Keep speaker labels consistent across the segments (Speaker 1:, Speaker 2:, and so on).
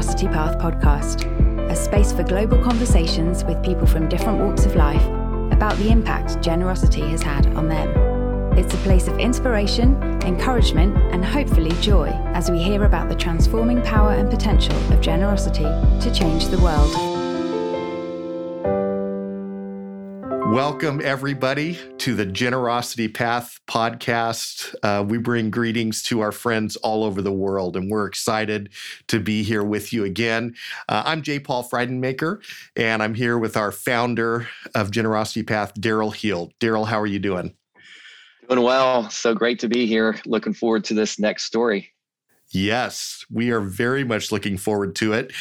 Speaker 1: Generosity Path podcast, a space for global conversations with people from different walks of life about the impact generosity has had on them. It's a place of inspiration, encouragement, and hopefully joy as we hear about the transforming power and potential of generosity to change the world.
Speaker 2: Welcome, everybody, to the Generosity Path podcast. Uh, we bring greetings to our friends all over the world, and we're excited to be here with you again. Uh, I'm J. Paul Friedenmaker, and I'm here with our founder of Generosity Path, Daryl Heald. Daryl, how are you doing?
Speaker 3: Doing well. So great to be here. Looking forward to this next story.
Speaker 2: Yes, we are very much looking forward to it.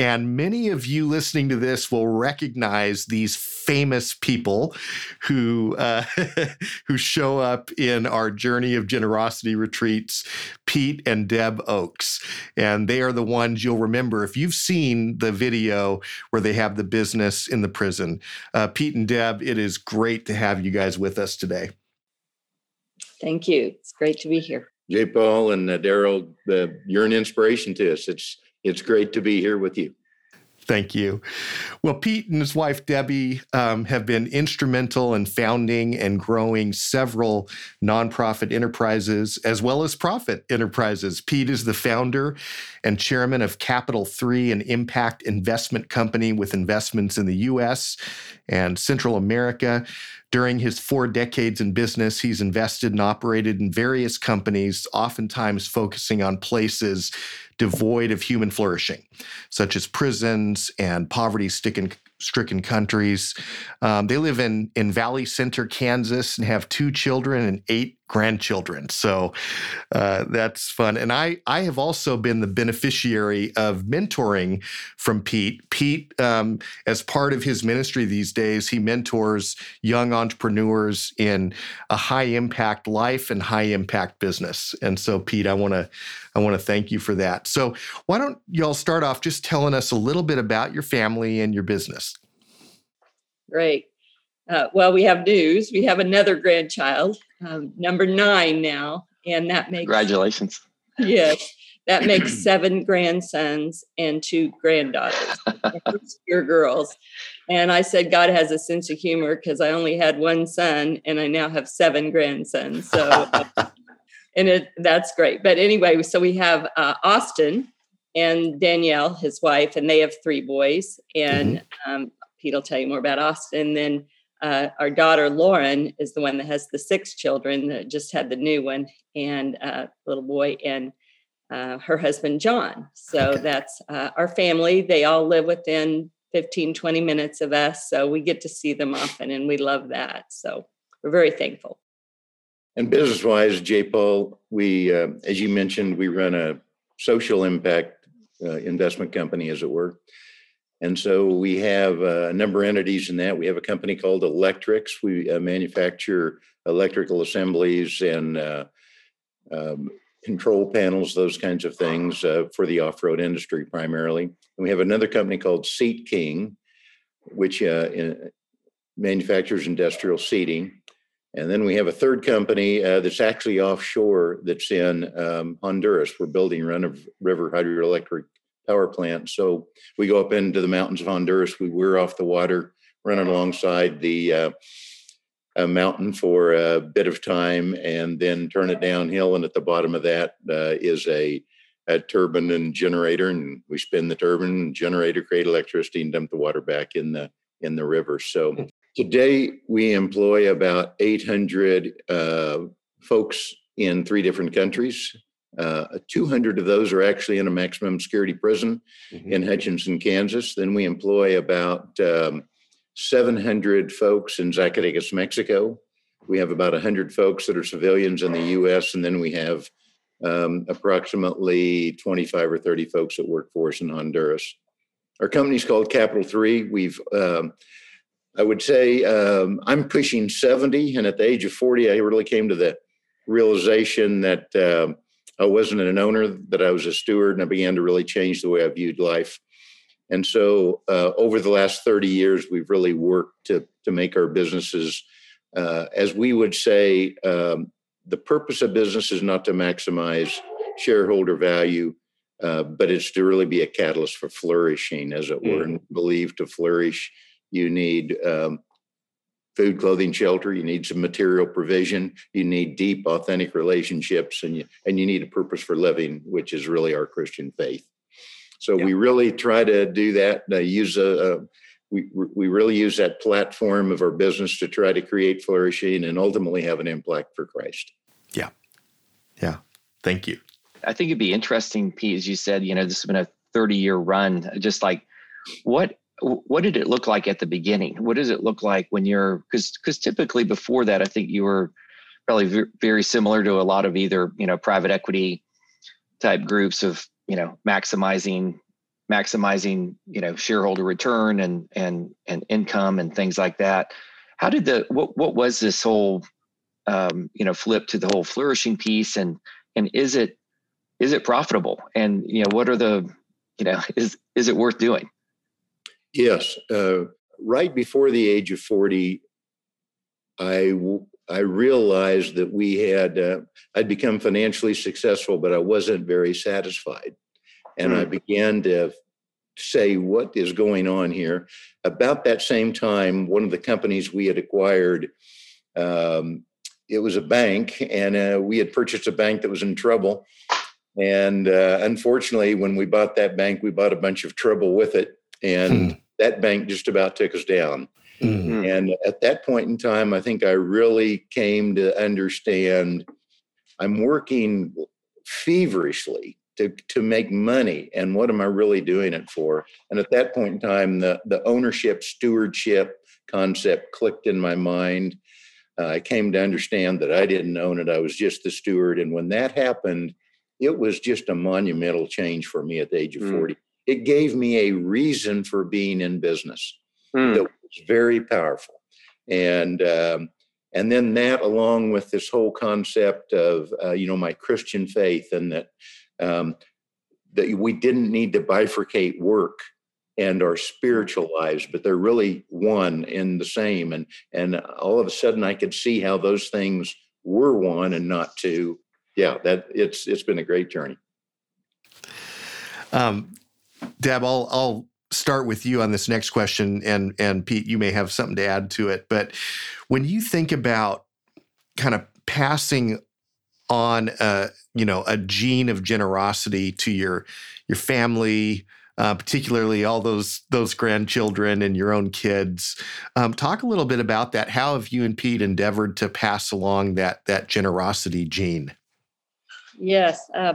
Speaker 2: And many of you listening to this will recognize these famous people who uh, who show up in our Journey of Generosity retreats, Pete and Deb Ochs. And they are the ones you'll remember if you've seen the video where they have the business in the prison. Uh, Pete and Deb, it is great to have you guys with us today.
Speaker 4: Thank you. It's great to be here.
Speaker 5: J. Paul and uh, Daryl, uh, you're an inspiration to us. It's it's great to be here with you.
Speaker 2: Thank you. Well, Pete and his wife Debbie um, have been instrumental in founding and growing several nonprofit enterprises as well as profit enterprises. Pete is the founder and chairman of Capital Three, an impact investment company with investments in the U.S. and Central America. During his four decades in business, he's invested and operated in various companies, oftentimes focusing on places devoid of human flourishing, such as prisons and poverty stricken countries. Um, they live in in Valley Center, Kansas, and have two children and eight grandchildren. So uh, that's fun. And I I have also been the beneficiary of mentoring from Pete. Pete, um, as part of his ministry these days, he mentors young entrepreneurs in a high impact life and high impact business. And so, Pete, I want to I want to thank you for that. So, why don't y'all start off just telling us a little bit about your family and your business?
Speaker 4: Great. Uh, well, we have news. We have another grandchild, um, number nine now, and that makes
Speaker 3: congratulations.
Speaker 4: Yes, that makes seven grandsons and two granddaughters. your girls, and I said God has a sense of humor because I only had one son, and I now have seven grandsons. So, uh, and it that's great. But anyway, so we have uh, Austin and Danielle, his wife, and they have three boys, and mm-hmm. um, Pete will tell you more about Austin. Then uh, our daughter Lauren is the one that has the six children that just had the new one and uh, little boy and uh, her husband John. So okay. that's uh, our family. They all live within 15, 20 minutes of us. So we get to see them often and we love that. So we're very thankful.
Speaker 5: And business wise, J. Paul, we, uh, as you mentioned, we run a social impact uh, investment company, as it were. And so we have a number of entities in that. We have a company called Electrics. We uh, manufacture electrical assemblies and uh, um, control panels, those kinds of things uh, for the off road industry primarily. And we have another company called Seat King, which uh, in, manufactures industrial seating. And then we have a third company uh, that's actually offshore that's in um, Honduras. We're building Run of River hydroelectric power plant. So we go up into the mountains of Honduras. We weir off the water, running alongside the uh, mountain for a bit of time, and then turn it downhill. And at the bottom of that uh, is a, a turbine and generator, and we spin the turbine generator, create electricity, and dump the water back in the in the river. So today we employ about 800 uh, folks in three different countries. Uh, 200 of those are actually in a maximum security prison mm-hmm. in Hutchinson, Kansas. Then we employ about um, 700 folks in Zacatecas, Mexico. We have about 100 folks that are civilians in the US, and then we have um, approximately 25 or 30 folks that work for us in Honduras. Our company's called Capital Three. We've, um, I would say, um, I'm pushing 70, and at the age of 40, I really came to the realization that uh, I wasn't an owner, that I was a steward, and I began to really change the way I viewed life. And so, uh, over the last 30 years, we've really worked to, to make our businesses, uh, as we would say, um, the purpose of business is not to maximize shareholder value, uh, but it's to really be a catalyst for flourishing, as it were. Mm. And believe to flourish, you need um, food, clothing, shelter. You need some material provision. You need deep, authentic relationships, and you and you need a purpose for living, which is really our Christian faith. So yeah. we really try to do that. Uh, use a, a we we really use that platform of our business to try to create flourishing and ultimately have an impact for Christ.
Speaker 2: Yeah, yeah. Thank you.
Speaker 3: I think it'd be interesting, Pete, as you said. You know, this has been a thirty-year run. Just like what what did it look like at the beginning? What does it look like when you're because because typically before that, I think you were probably very similar to a lot of either you know private equity type groups of you know maximizing maximizing you know shareholder return and and and income and things like that. How did the what what was this whole um, you know flip to the whole flourishing piece and and is it is it profitable? And you know what are the you know is is it worth doing
Speaker 5: yes uh, right before the age of 40 i i realized that we had uh, i'd become financially successful but i wasn't very satisfied and mm. I hmm. began to say what is going on here. About that same time, one of the companies we had acquired, um, it was a bank, and uh, we had purchased a bank that was in trouble. And uh, unfortunately, when we bought that bank, we bought a bunch of trouble with it, and mm. That bank just about took us down. Mm-hmm. And at that point in time, I think I really came to understand I'm working feverishly to, to make money and what am i really doing it for and at that point in time the, the ownership stewardship concept clicked in my mind uh, i came to understand that i didn't own it i was just the steward and when that happened it was just a monumental change for me at the age of mm. 40 it gave me a reason for being in business mm. that was very powerful. And um, and then that along with this whole concept of uh, you know my christian faith and that um, that we didn't need to bifurcate work and our spiritual lives but they're really one in the same. And and all of a sudden i could see how those things were one and not two. Yeah that it's it's been a great journey.
Speaker 2: Um deb i'll i'll start with you on this next question and and pete you may have something to add to it but when you think about kind of passing on a you know a gene of generosity to your your family uh, particularly all those those grandchildren and your own kids um, talk a little bit about that. How have you and pete endeavored to pass along that that generosity gene?
Speaker 4: Yes uh,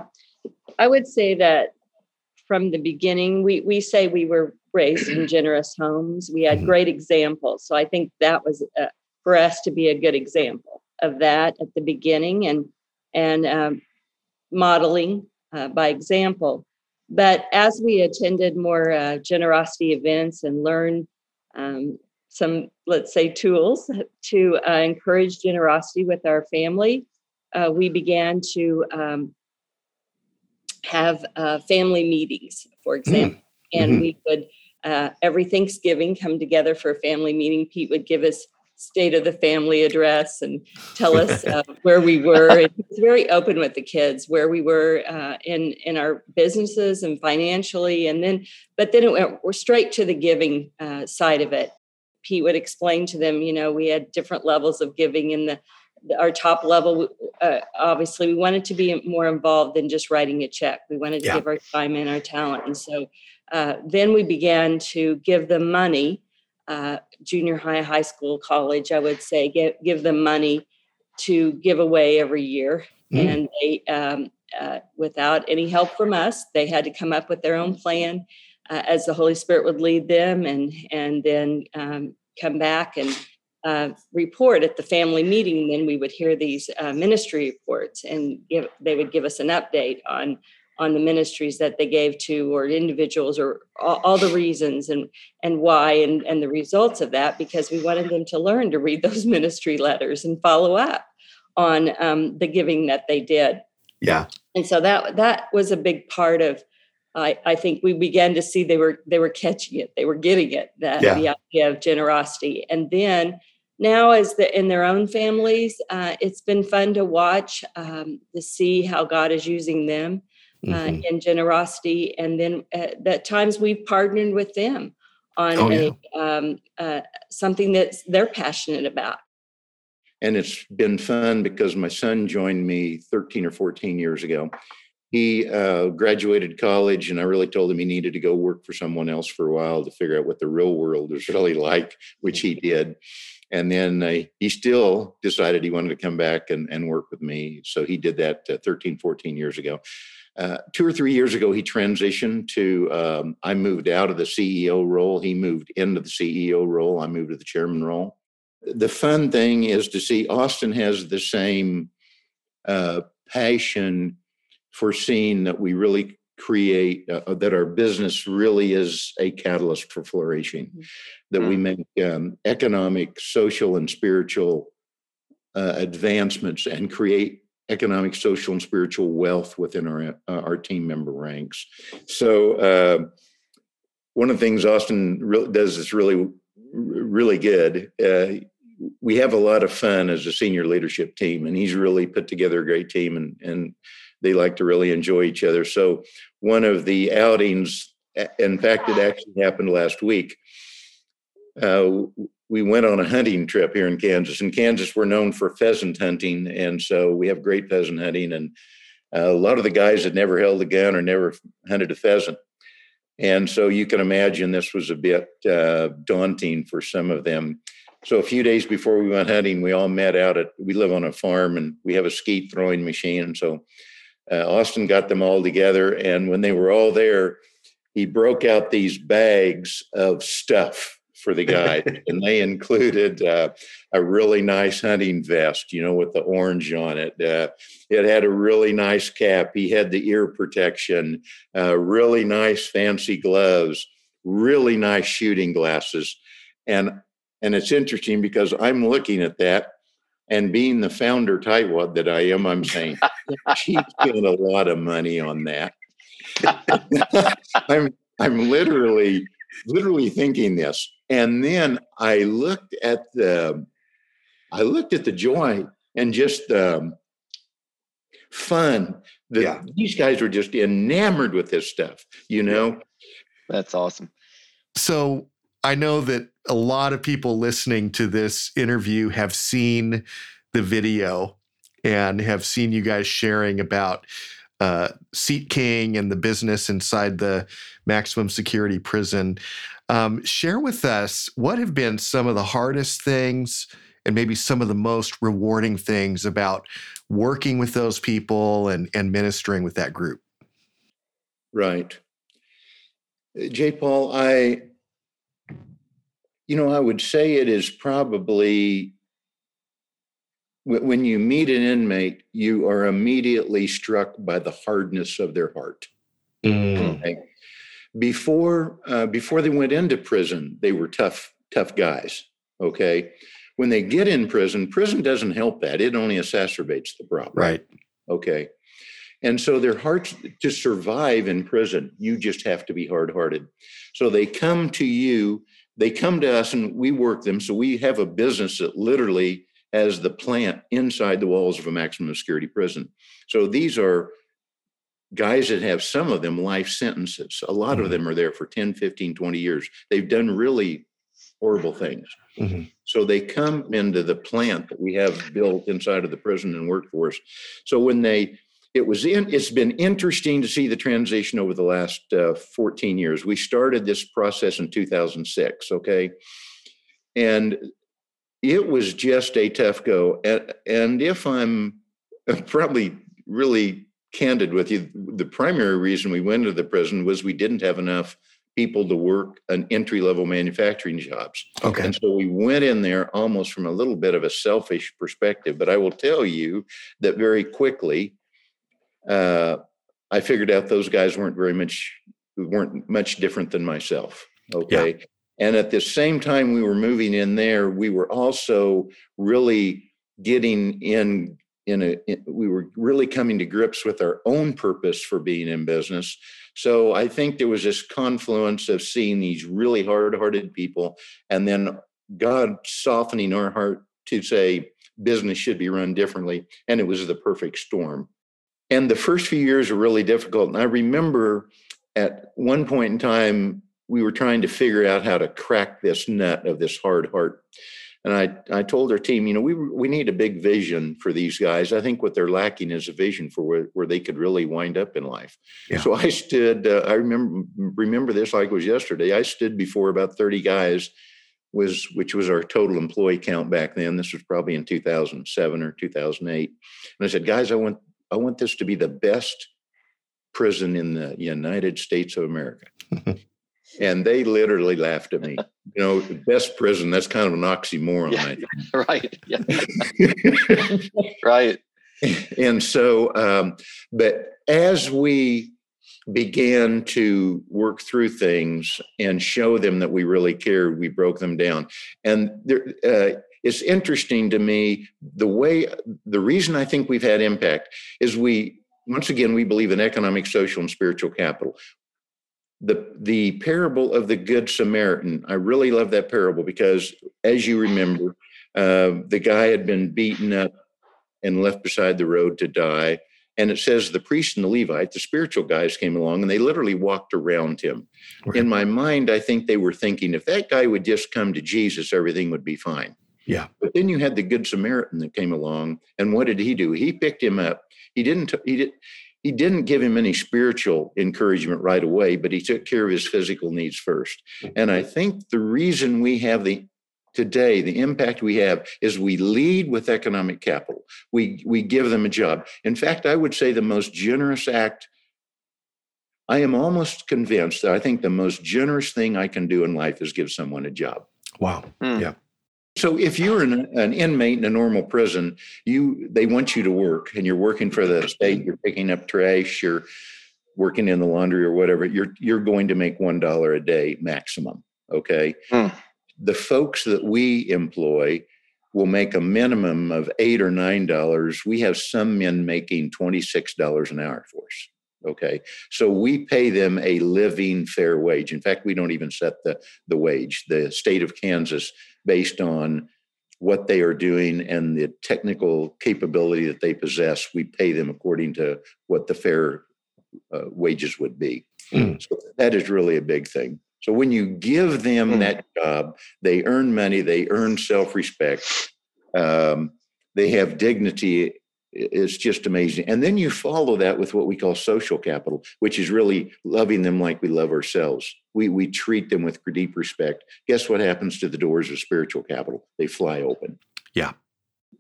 Speaker 4: i would say that from the beginning we we say we were raised in generous homes we had mm-hmm. great examples so i think that was uh, for us to be a good example of that at the beginning and and um, modeling uh, by example. But as we attended more uh, generosity events and learned um, some, let's say, tools to uh, encourage generosity with our family, uh, we began to um, have uh, family meetings, for hmm. example. Mm. And mm-hmm. we would uh, every Thanksgiving come together for a family meeting. Pete would give us state of the family address and tell us uh, where we were. And he was very open with the kids where we were uh, in in our businesses and financially. And then, but then it went we're straight to the giving uh, side of it. Pete would explain to them, you know, we had different levels of giving in the our top level uh, obviously we wanted to be more involved than just writing a check we wanted to yeah. give our time and our talent and so uh, then we began to give them money uh, junior high, high school, college, I would say, give, give them money to give away every year. Mm. And they, um, uh, without any help from us, they had to come up with their own plan uh, as the Holy Spirit would lead them, and and then um, come back and uh, report at the family meeting. Then we would hear these uh, ministry reports, and give, they would give us an update on on the ministries that they gave to or individuals or all, all, the reasons and and why and and the results of that because we wanted them to learn to read those ministry letters and follow up on um, the giving that they did
Speaker 2: yeah
Speaker 4: and so that that was a big part of I, I think we began to see they were they were catching it they were getting it that yeah. the idea of generosity and then now as the in their own families uh, it's been fun to watch um, to see how god is using them uh, mm-hmm. in generosity. And then at, at, times we've partnered with them on oh, a, yeah. um, uh, something that they're passionate about.
Speaker 5: And it's been fun because my son joined me 13 or 14 years ago. He uh, graduated college, and I really told him he needed to go work for someone else for a while to figure out what the real world is really like, which he did. And then uh, he still decided he wanted to come back and, and work with me. So he did that uh, 13, 14 years ago. Uh, two or three years ago, he transitioned to. Um, I moved out of the CEO role. He moved into the CEO role. I moved to the chairman role. The fun thing is to see Austin has the same uh, passion for seeing that we really create uh, uh that our business really is a catalyst for flourishing mm-hmm. that we mm. make um, economic social and spiritual uh, advancements and create economic, social, and spiritual wealth within our uh, our team member ranks. So uh, one of the things Austin really does is really really good. Uh, we have a lot of fun as a senior leadership team, and he's really put together a great team, and and they like to really enjoy each other. So one of the outings, in fact, it actually happened last week. Uh, we went on a hunting trip here in Kansas. In Kansas, we're known for pheasant hunting, and so we have great pheasant hunting. And uh, a lot of the guys had never held a gun or never hunted a pheasant, and so you can imagine this was a bit uh, daunting for some of them. So a few days before we went hunting, we all met out at. We live on a farm, and we have a skeet throwing machine, so uh, Austin got them all together. And when they were all there, he broke out these bags of stuff for the guide, and they included uh, a really nice hunting vest, you know, with the orange on it. Uh, it had a really nice cap. He had the ear protection, uh, really nice fancy gloves, really nice shooting glasses, and and it's interesting because I'm looking at that. And being the founder tightwad that I am, I'm saying she spent a lot of money on that. I'm I'm literally literally thinking this. And then I looked at the, I looked at the joint and just um, fun. The, yeah. These guys were just enamored with this stuff, you know?
Speaker 3: That's awesome.
Speaker 2: So I know that a lot of people listening to this interview have seen the video and have seen you guys sharing about uh, Seat King and the business inside the maximum security prison. Um, share with us what have been some of the hardest things and maybe some of the most rewarding things about working with those people and, and ministering with that group.
Speaker 5: Right. J. Paul, I, you know, I would say it is probably when you meet an inmate, you are immediately struck by the hardness of their heart. Mm. Okay? Before uh, before they went into prison, they were tough tough guys. Okay, when they get in prison, prison doesn't help that; it only exacerbates the problem.
Speaker 2: Right.
Speaker 5: Okay. And so their hearts to survive in prison, you just have to be hard hearted. So they come to you, they come to us, and we work them. So we have a business that literally has the plant inside the walls of a maximum security prison. So these are guys that have some of them life sentences. A lot mm-hmm. of them are there for 10, 15, 20 years. They've done really horrible things. Mm-hmm. So they come into the plant that we have built inside of the prison and workforce. So when they, it was in, it's been interesting to see the transition over the last uh, 14 years. We started this process in 2006, okay? And it was just a tough go. And, and if I'm probably really candid with you, the primary reason we went to the prison was we didn't have enough people to work an entry level manufacturing jobs.
Speaker 2: Okay.
Speaker 5: And so we went in there almost from a little bit of a selfish perspective. But I will tell you that very quickly, uh, I figured out those guys weren't very much weren't much different than myself. Okay. Yeah. And at the same time we were moving in there, we were also really getting in in a in, we were really coming to grips with our own purpose for being in business so i think there was this confluence of seeing these really hard-hearted people and then god softening our heart to say business should be run differently and it was the perfect storm and the first few years were really difficult. And I remember at one point in time, we were trying to figure out how to crack this nut of this hard heart. And I, I told our team, you know, we, we need a big vision for these guys. I think what they're lacking is a vision for where, where they could really wind up in life. Yeah. So I stood, uh, I remember, remember this like it was yesterday. I stood before about 30 guys was, which was our total employee count back then. This was probably in 2007 or 2008. And I said, guys, I want, I want this to be the best prison in the United States of America. and they literally laughed at me. You know, best prison, that's kind of an oxymoron.
Speaker 3: Yeah, right. Yeah. right.
Speaker 5: And so, um, but as we began to work through things and show them that we really cared, we broke them down. And there, uh, it's interesting to me the way, the reason I think we've had impact is we once again, we believe in economic, social, and spiritual capital. The, the parable of the Good Samaritan, I really love that parable because, as you remember, uh, the guy had been beaten up and left beside the road to die. And it says the priest and the Levite, the spiritual guys, came along and they literally walked around him. Right. In my mind, I think they were thinking if that guy would just come to Jesus, everything would be fine.
Speaker 2: Yeah.
Speaker 5: But then you had the Good Samaritan that came along, and what did he do? He picked him up. He didn't. He did. He didn't give him any spiritual encouragement right away, but he took care of his physical needs first. And I think the reason we have the today the impact we have is we lead with economic capital we we give them a job in fact i would say the most generous act i am almost convinced that i think the most generous thing i can do in life is give someone a job
Speaker 2: wow mm. yeah
Speaker 5: so if you're an, an, inmate in a normal prison, you they want you to work, and you're working for the state. You're picking up trash. You're working in the laundry or whatever. You're you're going to make one dollar a day maximum. Okay. Mm. The folks that we employ will make a minimum of eight or nine dollars. We have some men making twenty six dollars an hour for us. Okay. So we pay them a living fair wage. In fact, we don't even set the, the wage. The state of Kansas, based on what they are doing and the technical capability that they possess, we pay them according to what the fair uh, wages would be. Mm. So that is really a big thing. So when you give them mm. that job, they earn money, they earn self respect, um, they have dignity is just amazing. And then you follow that with what we call social capital, which is really loving them like we love ourselves. We, we treat them with deep respect. Guess what happens to the doors of spiritual capital? They fly open.
Speaker 2: Yeah.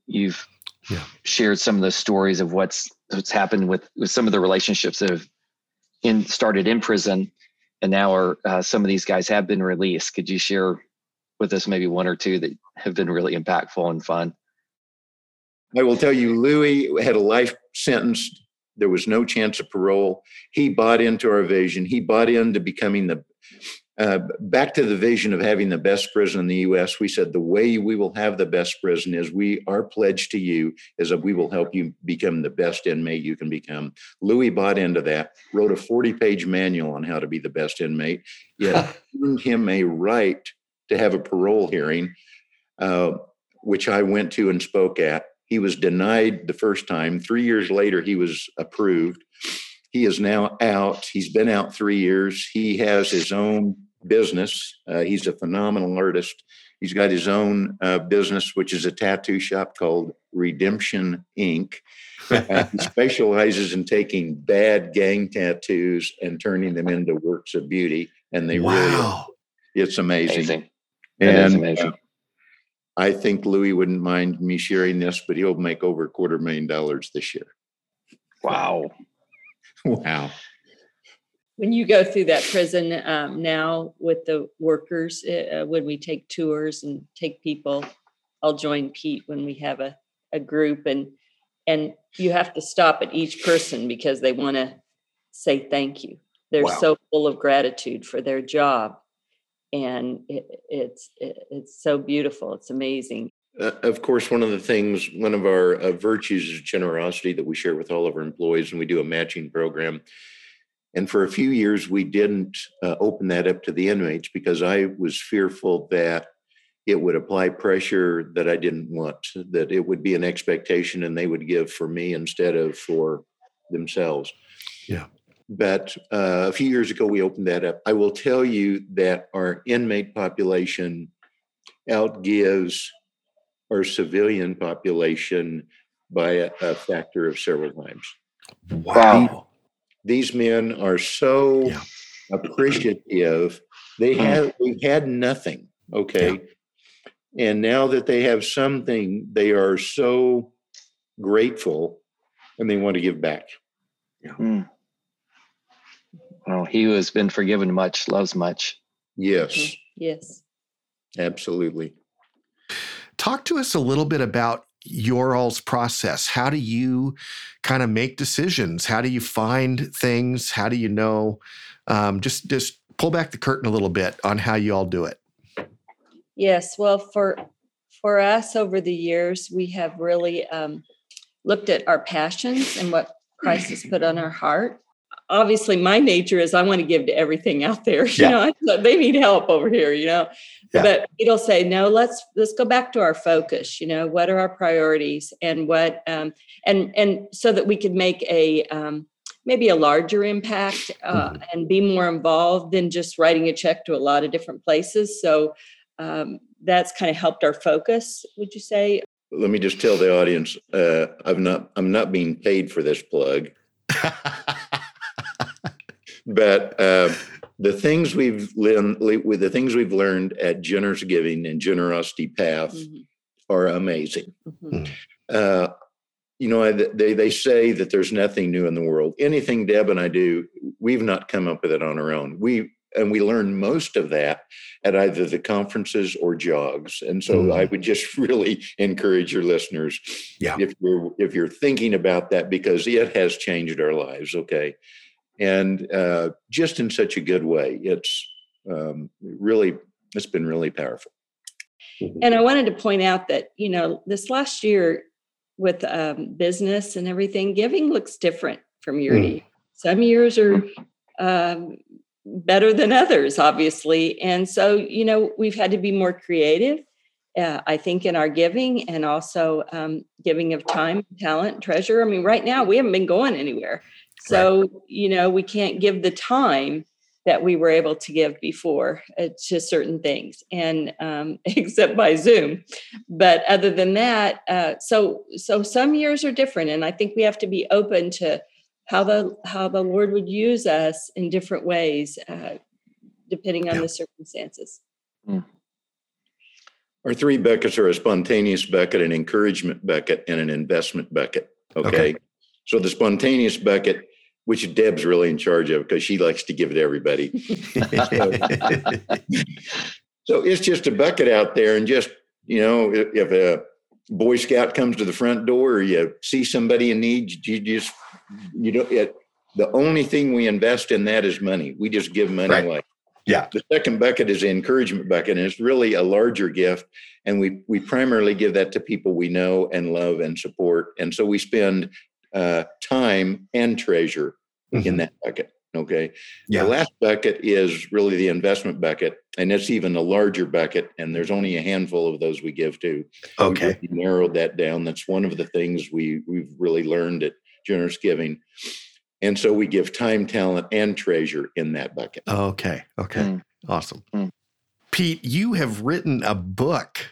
Speaker 3: You've yeah. shared some of the stories of what's what's happened with, with some of the relationships that have in started in prison and now are uh, some of these guys have been released. Could you share with us maybe one or two that have been really impactful and fun?
Speaker 5: I will tell you, Louis had a life sentence. There was no chance of parole. He bought into our vision. He bought into becoming the uh, back to the vision of having the best prison in the U.S. We said the way we will have the best prison is we our pledge to you is that we will help you become the best inmate you can become. Louis bought into that. Wrote a forty-page manual on how to be the best inmate. Yet earned him a right to have a parole hearing, uh, which I went to and spoke at. He was denied the first time. Three years later, he was approved. He is now out. He's been out three years. He has his own business. Uh, he's a phenomenal artist. He's got his own uh, business, which is a tattoo shop called Redemption Inc. Uh, he specializes in taking bad gang tattoos and turning them into works of beauty. And they wow. really, it's amazing. amazing. And amazing. I think Louis wouldn't mind me sharing this, but he'll make over a quarter million dollars this year.
Speaker 3: Wow.
Speaker 5: wow.
Speaker 4: When you go through that prison um, now with the workers, uh, uh, when we take tours and take people, I'll join Pete when we have a, a group and and you have to stop at each person because they want to say thank you. They're wow. so full of gratitude for their job and it, it's it, it's so beautiful. It's amazing.
Speaker 5: Uh, of course, one of the things, one of our uh, virtues is generosity that we share with all of our employees, and we do a matching program. And for a few years, we didn't uh, open that up to the inmates because I was fearful that it would apply pressure that I didn't want, that it would be an expectation and they would give for me instead of for themselves.
Speaker 2: Yeah.
Speaker 5: But uh, a few years ago, we opened that up. I will tell you that our inmate population outgives our civilian population by a, a factor of several times.
Speaker 2: Wow.
Speaker 5: These men are so
Speaker 2: Yeah.
Speaker 5: appreciative. They have they've had nothing. Okay. And now that they have something, they are so grateful and they want to give back.
Speaker 3: Mm. Well, he who has been forgiven much loves much.
Speaker 5: Yes,
Speaker 4: Yes.
Speaker 5: absolutely.
Speaker 2: Talk to us a little bit about your all's process. How do you kind of make decisions? How do you find things? How do you know? Um, just just pull back the curtain a little bit on how you all do it.
Speaker 4: Yes, well, for for us over the years, we have really um, looked at our passions and what Christ has put on our heart. Obviously, my nature is I want to give to everything out there. You
Speaker 2: Yeah.
Speaker 4: know, I- they need help over here. You know,
Speaker 2: Yeah.
Speaker 4: but it'll say no. Let's let's go back to our focus. You know, what are our priorities and what um, and and so that we could make a um, maybe a larger impact uh, and be more involved than just writing a check to a lot of different places. So um, that's kind of helped our focus. Would you say?
Speaker 5: Let me just tell the audience, uh, I'm not I'm not being paid for this plug, but uh, the things we've learned with the things we've learned at Generous Giving and Generosity Path
Speaker 4: Mhm,
Speaker 5: are amazing.
Speaker 4: mhm.
Speaker 5: uh, you know, I- they they say that there's nothing new in the world. Anything Deb and I do, we've not come up with it on our own. We and we learn most of that at either the conferences or JOGs. And so
Speaker 2: Mm.
Speaker 5: I would just really encourage your listeners,
Speaker 2: Yeah.
Speaker 5: if you're if you're thinking about that, because it has changed our lives. Okay, and uh, just in such a good way. It's um, really it's been really powerful.
Speaker 4: And I wanted to point out that you know this last year with um, business and everything, giving looks different from year to year. Some years are um, better than others, obviously, and so you know we've had to be more creative. Uh, I think in our giving and also um, giving of time, talent, treasure. I mean, right now we haven't been going anywhere, so you know we can't give the time that we were able to give before. Uh, to certain things and um, except by zoom. But other than that uh, so so some years are different and i think we have to be open to how the how the lord would use us in different ways uh, depending on
Speaker 2: Yeah.
Speaker 4: the circumstances
Speaker 5: Our three buckets are a spontaneous bucket, an encouragement bucket, and an investment bucket. Okay.
Speaker 2: Okay.
Speaker 5: So the spontaneous bucket, which Deb's really in charge of because she likes to give it to everybody. So it's just a bucket out there, and just you know, if, a Boy Scout comes to the front door, or you see somebody in need, you just you know it. The only thing we invest in that is money. We just give money
Speaker 2: Right.
Speaker 5: away.
Speaker 2: Yeah.
Speaker 5: The second bucket is the encouragement bucket, and it's really a larger gift. And we we primarily give that to people we know and love and support. And so we spend uh, time and treasure in
Speaker 2: Mhm.
Speaker 5: that bucket. Okay.
Speaker 2: Yeah.
Speaker 5: The last bucket is really the investment bucket, and it's even a larger bucket. And there's only a handful of those we give to.
Speaker 2: Okay.
Speaker 5: really narrowed that down. That's one of the things we we've really learned at generous giving. And so we give time, talent, and treasure in that bucket.
Speaker 2: Okay. Okay.
Speaker 3: Mm.
Speaker 2: Awesome.
Speaker 3: Mm.
Speaker 2: Pete, you have written a book.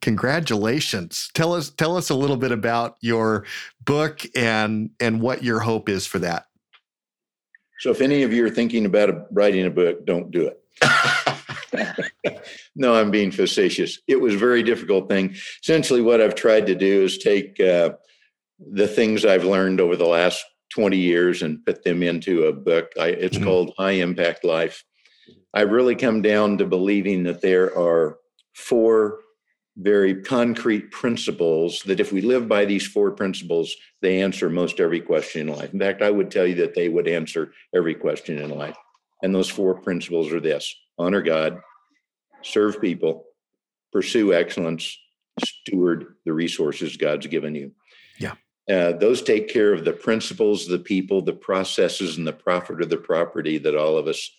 Speaker 2: Congratulations. Tell us tell us a little bit about your book and and what your hope is for that.
Speaker 5: So if any of you are thinking about a, writing a book, don't do it. no, I'm being facetious. It was a very difficult thing. Essentially, what I've tried to do is take uh, the things I've learned over the last 20 years and put them into a book. I, it's
Speaker 2: Mhm.
Speaker 5: called High Impact Life. I really come down to believing that there are four very concrete principles that if we live by these four principles, they answer most every question in life. In fact, I would tell you that they would answer every question in life. And those four principles are this honor God, serve people, pursue excellence, steward the resources God's given you. Uh, those take care of the principles, the people, the processes, and the profit of the property that all of us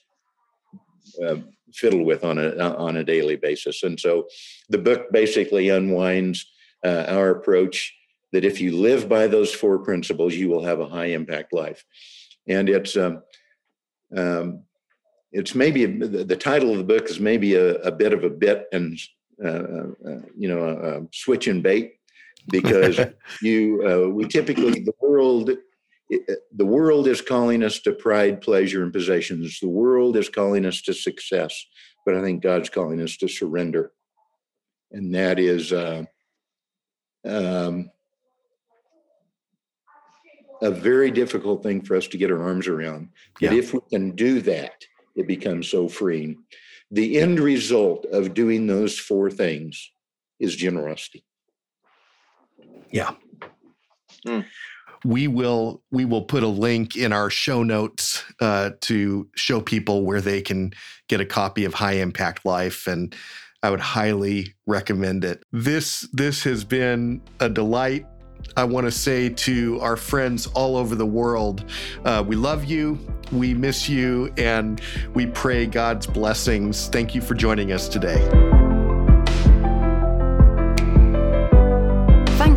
Speaker 5: uh, fiddle with on a on a daily basis. And so, the book basically unwinds uh, our approach that if you live by those four principles, you will have a high impact life. And it's um, um, it's maybe the title of the book is maybe a, a bit of a bit and uh, uh you know a, a switch and bait because you uh, we typically the world the world is calling us to pride, pleasure, and possessions. The world is calling us to success, but I think God's calling us to surrender, and that is uh, um, a very difficult thing for us to get our arms around. But if we can do that, it becomes so freeing. The end result of doing those four things is generosity.
Speaker 2: Yeah. Mm. We will we will put a link in our show notes uh, to show people where they can get a copy of High Impact Life, and I would highly recommend it. This this has been a delight. I want to say to our friends all over the world, uh, we love you, we miss you, and we pray God's blessings. Thank you for joining us today.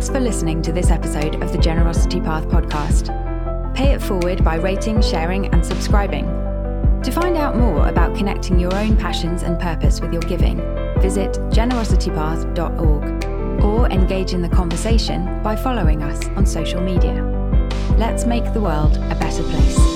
Speaker 1: Thanks for listening to this episode of the Generosity Path podcast. Pay it forward by rating, sharing, and subscribing. To find out more about connecting your own passions and purpose with your giving, visit generositypath.org or engage in the conversation by following us on social media. Let's make the world a better place.